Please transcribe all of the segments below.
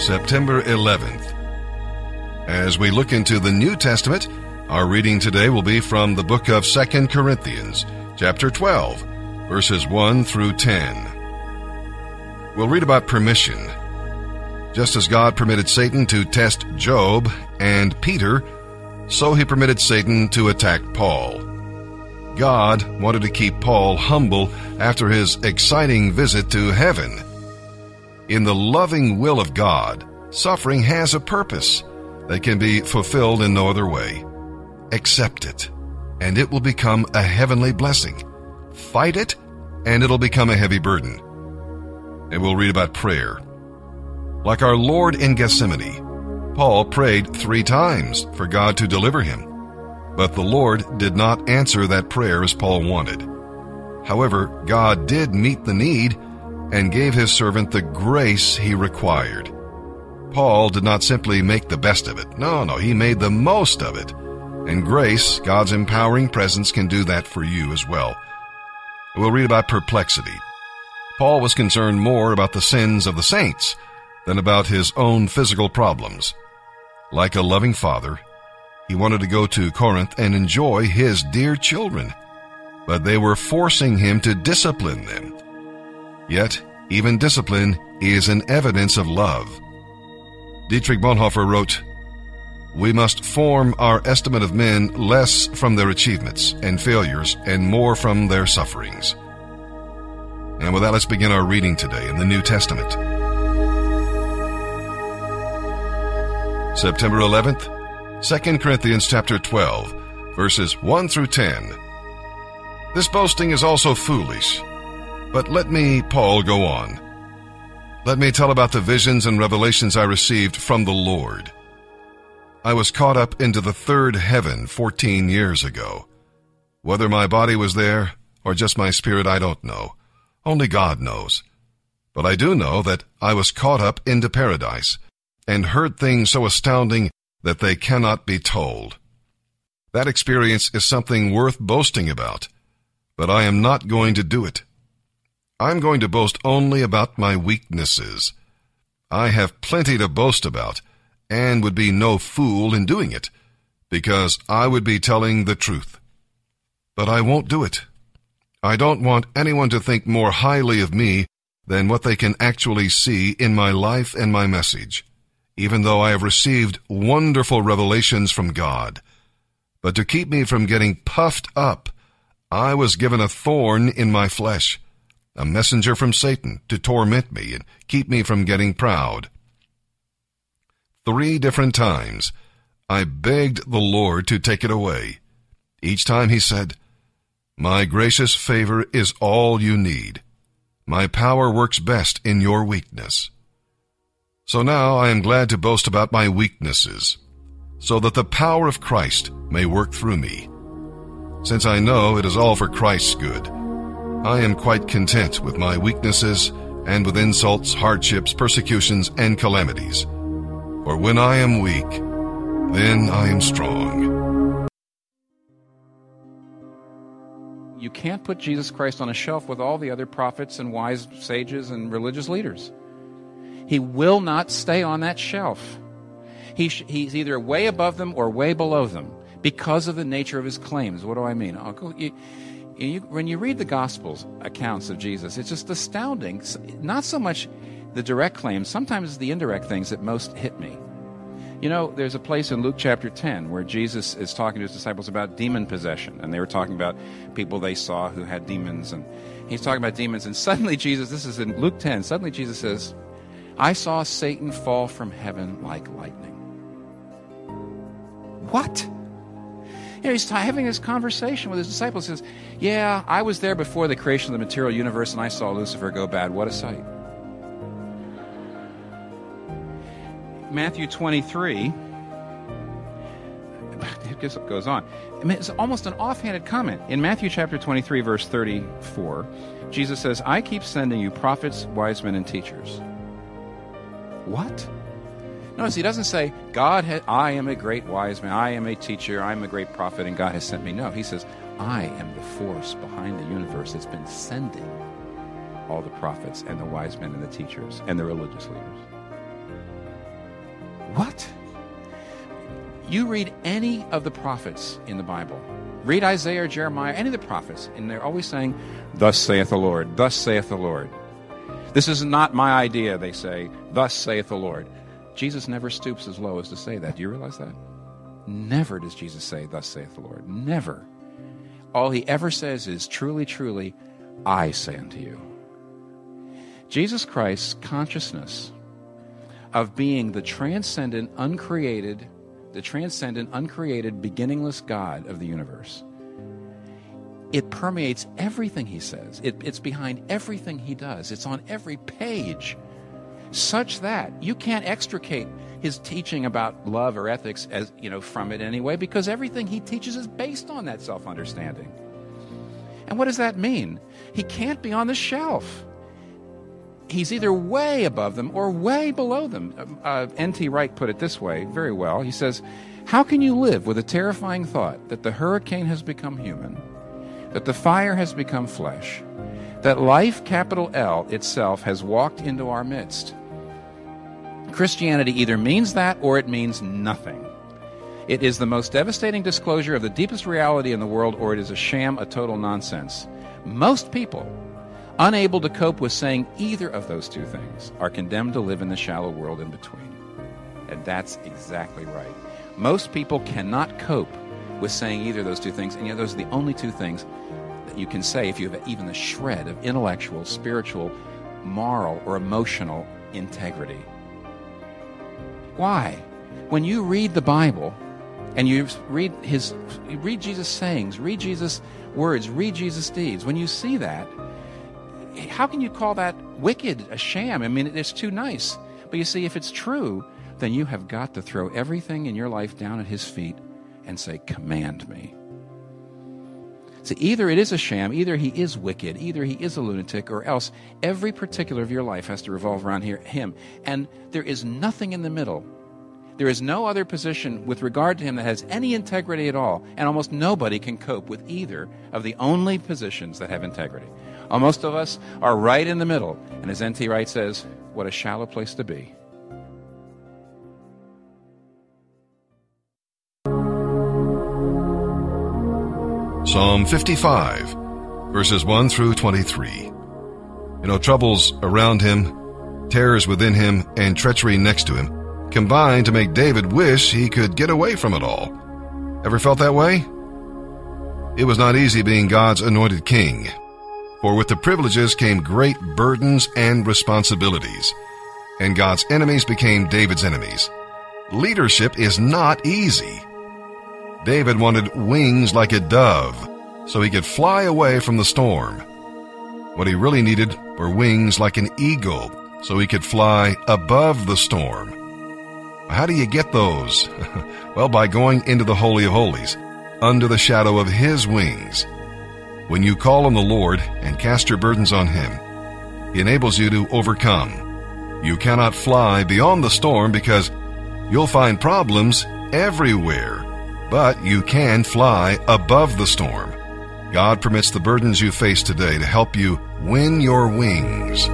September 11th. As we look into the New Testament, our reading today will be from the book of 2 Corinthians, chapter 12, verses 1 through 10. We'll read about permission. Just as God permitted Satan to test Job and Peter, so he permitted Satan to attack Paul. God wanted to keep Paul humble after his exciting visit to heaven. In the loving will of God, suffering has a purpose that can be fulfilled in no other way. Accept it, and it will become a heavenly blessing. Fight it, and it'll become a heavy burden. And we'll read about prayer. Like our Lord in Gethsemane, Paul prayed three times for God to deliver him. But the Lord did not answer that prayer as Paul wanted. However, God did meet the need and gave his servant the grace he required. Paul did not simply make the best of it. No, no, he made the most of it. And grace, God's empowering presence, can do that for you as well. We'll read about perplexity. Paul was concerned more about the sins of the saints than about his own physical problems. Like a loving father, he wanted to go to Corinth and enjoy his dear children, but they were forcing him to discipline them. Yet, even discipline is an evidence of love. Dietrich Bonhoeffer wrote, We must form our estimate of men less from their achievements and failures and more from their sufferings. And with that, let's begin our reading today in the New Testament. September 11th, 2 Corinthians chapter 12, verses 1 through 10. This boasting is also foolish. But let me, Paul, go on. Let me tell about the visions and revelations I received from the Lord. I was caught up into the third heaven 14 years ago. Whether my body was there or just my spirit, I don't know. Only God knows. But I do know that I was caught up into paradise and heard things so astounding that they cannot be told. That experience is something worth boasting about, but I am not going to do it. I'm going to boast only about my weaknesses. I have plenty to boast about, and would be no fool in doing it, because I would be telling the truth. But I won't do it. I don't want anyone to think more highly of me than what they can actually see in my life and my message, even though I have received wonderful revelations from God. But to keep me from getting puffed up, I was given a thorn in my flesh a messenger from Satan to torment me and keep me from getting proud. Three different times I begged the Lord to take it away. Each time he said, My gracious favor is all you need. My power works best in your weakness. So now I am glad to boast about my weaknesses, so that the power of Christ may work through me. Since I know it is all for Christ's good, I am quite content with my weaknesses and with insults, hardships, persecutions, and calamities. For when I am weak, then I am strong. You can't put Jesus Christ on a shelf with all the other prophets and wise sages and religious leaders. He will not stay on that shelf. He sh- he's either way above them or way below them because of the nature of his claims. What do I mean? You, when you read the Gospels accounts of Jesus, it's just astounding. Not so much the direct claims, sometimes the indirect things that most hit me. You know, there's a place in Luke chapter 10 where Jesus is talking to his disciples about demon possession, and they were talking about people they saw who had demons, and he's talking about demons, and suddenly Jesus, this is in Luke 10, suddenly Jesus says, I saw Satan fall from heaven like lightning. What? You know, he's having this conversation with his disciples. He says, Yeah, I was there before the creation of the material universe and I saw Lucifer go bad. What a sight. Matthew 23, it goes on. It's almost an offhanded comment. In Matthew chapter 23, verse 34, Jesus says, I keep sending you prophets, wise men, and teachers. What? Notice he doesn't say, God, I am a great wise man, I am a teacher, I am a great prophet, and God has sent me. No, he says, I am the force behind the universe that's been sending all the prophets and the wise men and the teachers and the religious leaders. What? You read any of the prophets in the Bible, read Isaiah or Jeremiah, any of the prophets, and they're always saying, Thus saith the Lord, thus saith the Lord. This is not my idea, they say, Thus saith the Lord. Jesus never stoops as low as to say that. Do you realize that? Never does Jesus say, Thus saith the Lord. Never. All he ever says is, Truly, truly, I say unto you. Jesus Christ's consciousness of being the transcendent, uncreated, the transcendent, uncreated, beginningless God of the universe. It permeates everything he says. It, it's behind everything he does. It's on every page, such that you can't extricate his teaching about love or ethics as you know from it anyway, because everything he teaches is based on that self-understanding. And what does that mean? He can't be on the shelf he's either way above them or way below them. Uh, N.T. Wright put it this way very well. He says, How can you live with a terrifying thought that the hurricane has become human, that the fire has become flesh, that life, capital L, itself has walked into our midst? Christianity either means that or it means nothing. It is the most devastating disclosure of the deepest reality in the world, or it is a sham, a total nonsense. Most people unable to cope with saying either of those two things, are condemned to live in the shallow world in between. And that's exactly right. Most people cannot cope with saying either of those two things, and yet those are the only two things that you can say if you have even the shred of intellectual, spiritual, moral, or emotional integrity. Why? When you read the Bible and you read his read Jesus sayings, read Jesus words, read Jesus deeds, when you see that, how can you call that wicked, a sham? I mean, it's too nice. But you see, if it's true, then you have got to throw everything in your life down at his feet and say, Command me. See, either it is a sham, either he is wicked, either he is a lunatic, or else every particular of your life has to revolve around him. And there is nothing in the middle. There is no other position with regard to him that has any integrity at all, and almost nobody can cope with either of the only positions that have integrity. Most of us are right in the middle. And as N.T. Wright says, what a shallow place to be. Psalm 55, verses 1 through 23. You know, troubles around him, terrors within him, and treachery next to him combine to make David wish he could get away from it all. Ever felt that way? It was not easy being God's anointed king, for with the privileges came great burdens and responsibilities, and God's enemies became David's enemies. Leadership is not easy. David wanted wings like a dove so he could fly away from the storm. What he really needed were wings like an eagle so he could fly above the storm. How do you get those? well, by going into the Holy of Holies, under the shadow of His wings. When you call on the Lord and cast your burdens on Him, He enables you to overcome. You cannot fly beyond the storm because you'll find problems everywhere, but you can fly above the storm. God permits the burdens you face today to help you win your wings.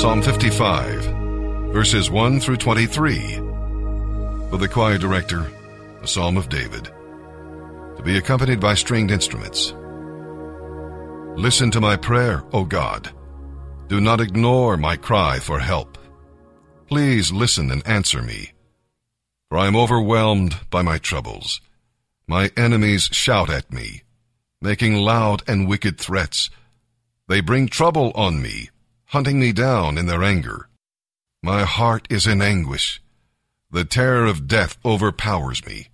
Psalm 55, verses 1 through 23. For the choir director, a psalm of David to be accompanied by stringed instruments. Listen to my prayer, O God. Do not ignore my cry for help. Please listen and answer me. For I am overwhelmed by my troubles. My enemies shout at me, making loud and wicked threats. They bring trouble on me, hunting me down in their anger. My heart is in anguish. The terror of death overpowers me.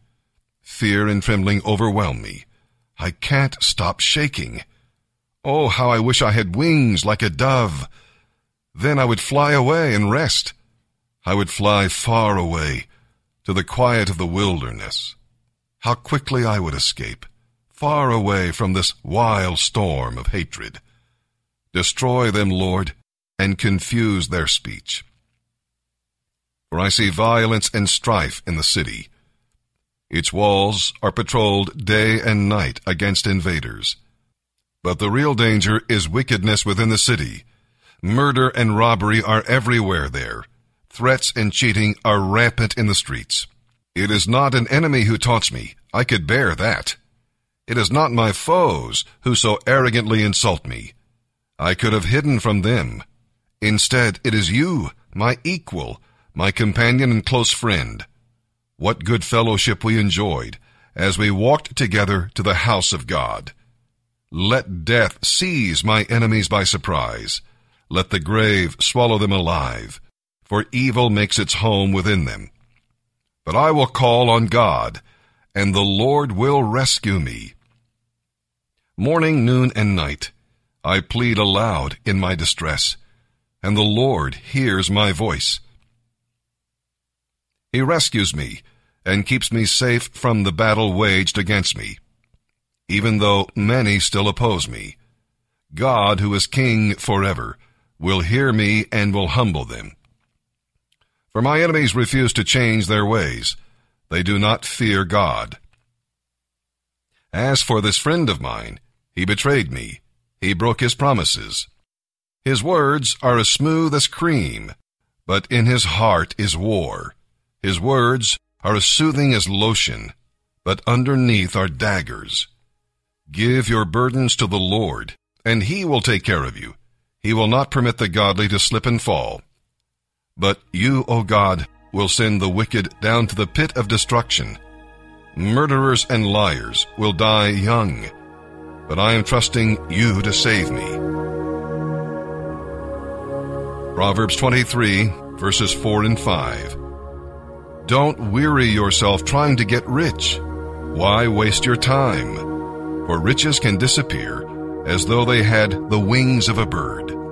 Fear and trembling overwhelm me. I can't stop shaking. Oh, how I wish I had wings like a dove. Then I would fly away and rest. I would fly far away to the quiet of the wilderness. How quickly I would escape, far away from this wild storm of hatred. Destroy them, Lord, and confuse their speech. For I see violence and strife in the city. Its walls are patrolled day and night against invaders. But the real danger is wickedness within the city. Murder and robbery are everywhere there. Threats and cheating are rampant in the streets. It is not an enemy who taunts me. I could bear that. It is not my foes who so arrogantly insult me. I could have hidden from them. Instead, it is you, my equal, my companion and close friend. What good fellowship we enjoyed as we walked together to the house of God. Let death seize my enemies by surprise. Let the grave swallow them alive, for evil makes its home within them. But I will call on God, and the Lord will rescue me. Morning, noon, and night, I plead aloud in my distress, and the Lord hears my voice. He rescues me and keeps me safe from the battle waged against me, even though many still oppose me. God, who is King forever, will hear me and will humble them. For my enemies refuse to change their ways. They do not fear God. As for this friend of mine, he betrayed me. He broke his promises. His words are as smooth as cream, but in his heart is war. His words are as soothing as lotion, but underneath are daggers. Give your burdens to the Lord, and he will take care of you. He will not permit the godly to slip and fall. But you, O God, will send the wicked down to the pit of destruction. Murderers and liars will die young, but I am trusting you to save me. Proverbs 23, verses 4 and 5. Don't weary yourself trying to get rich. Why waste your time? For riches can disappear as though they had the wings of a bird.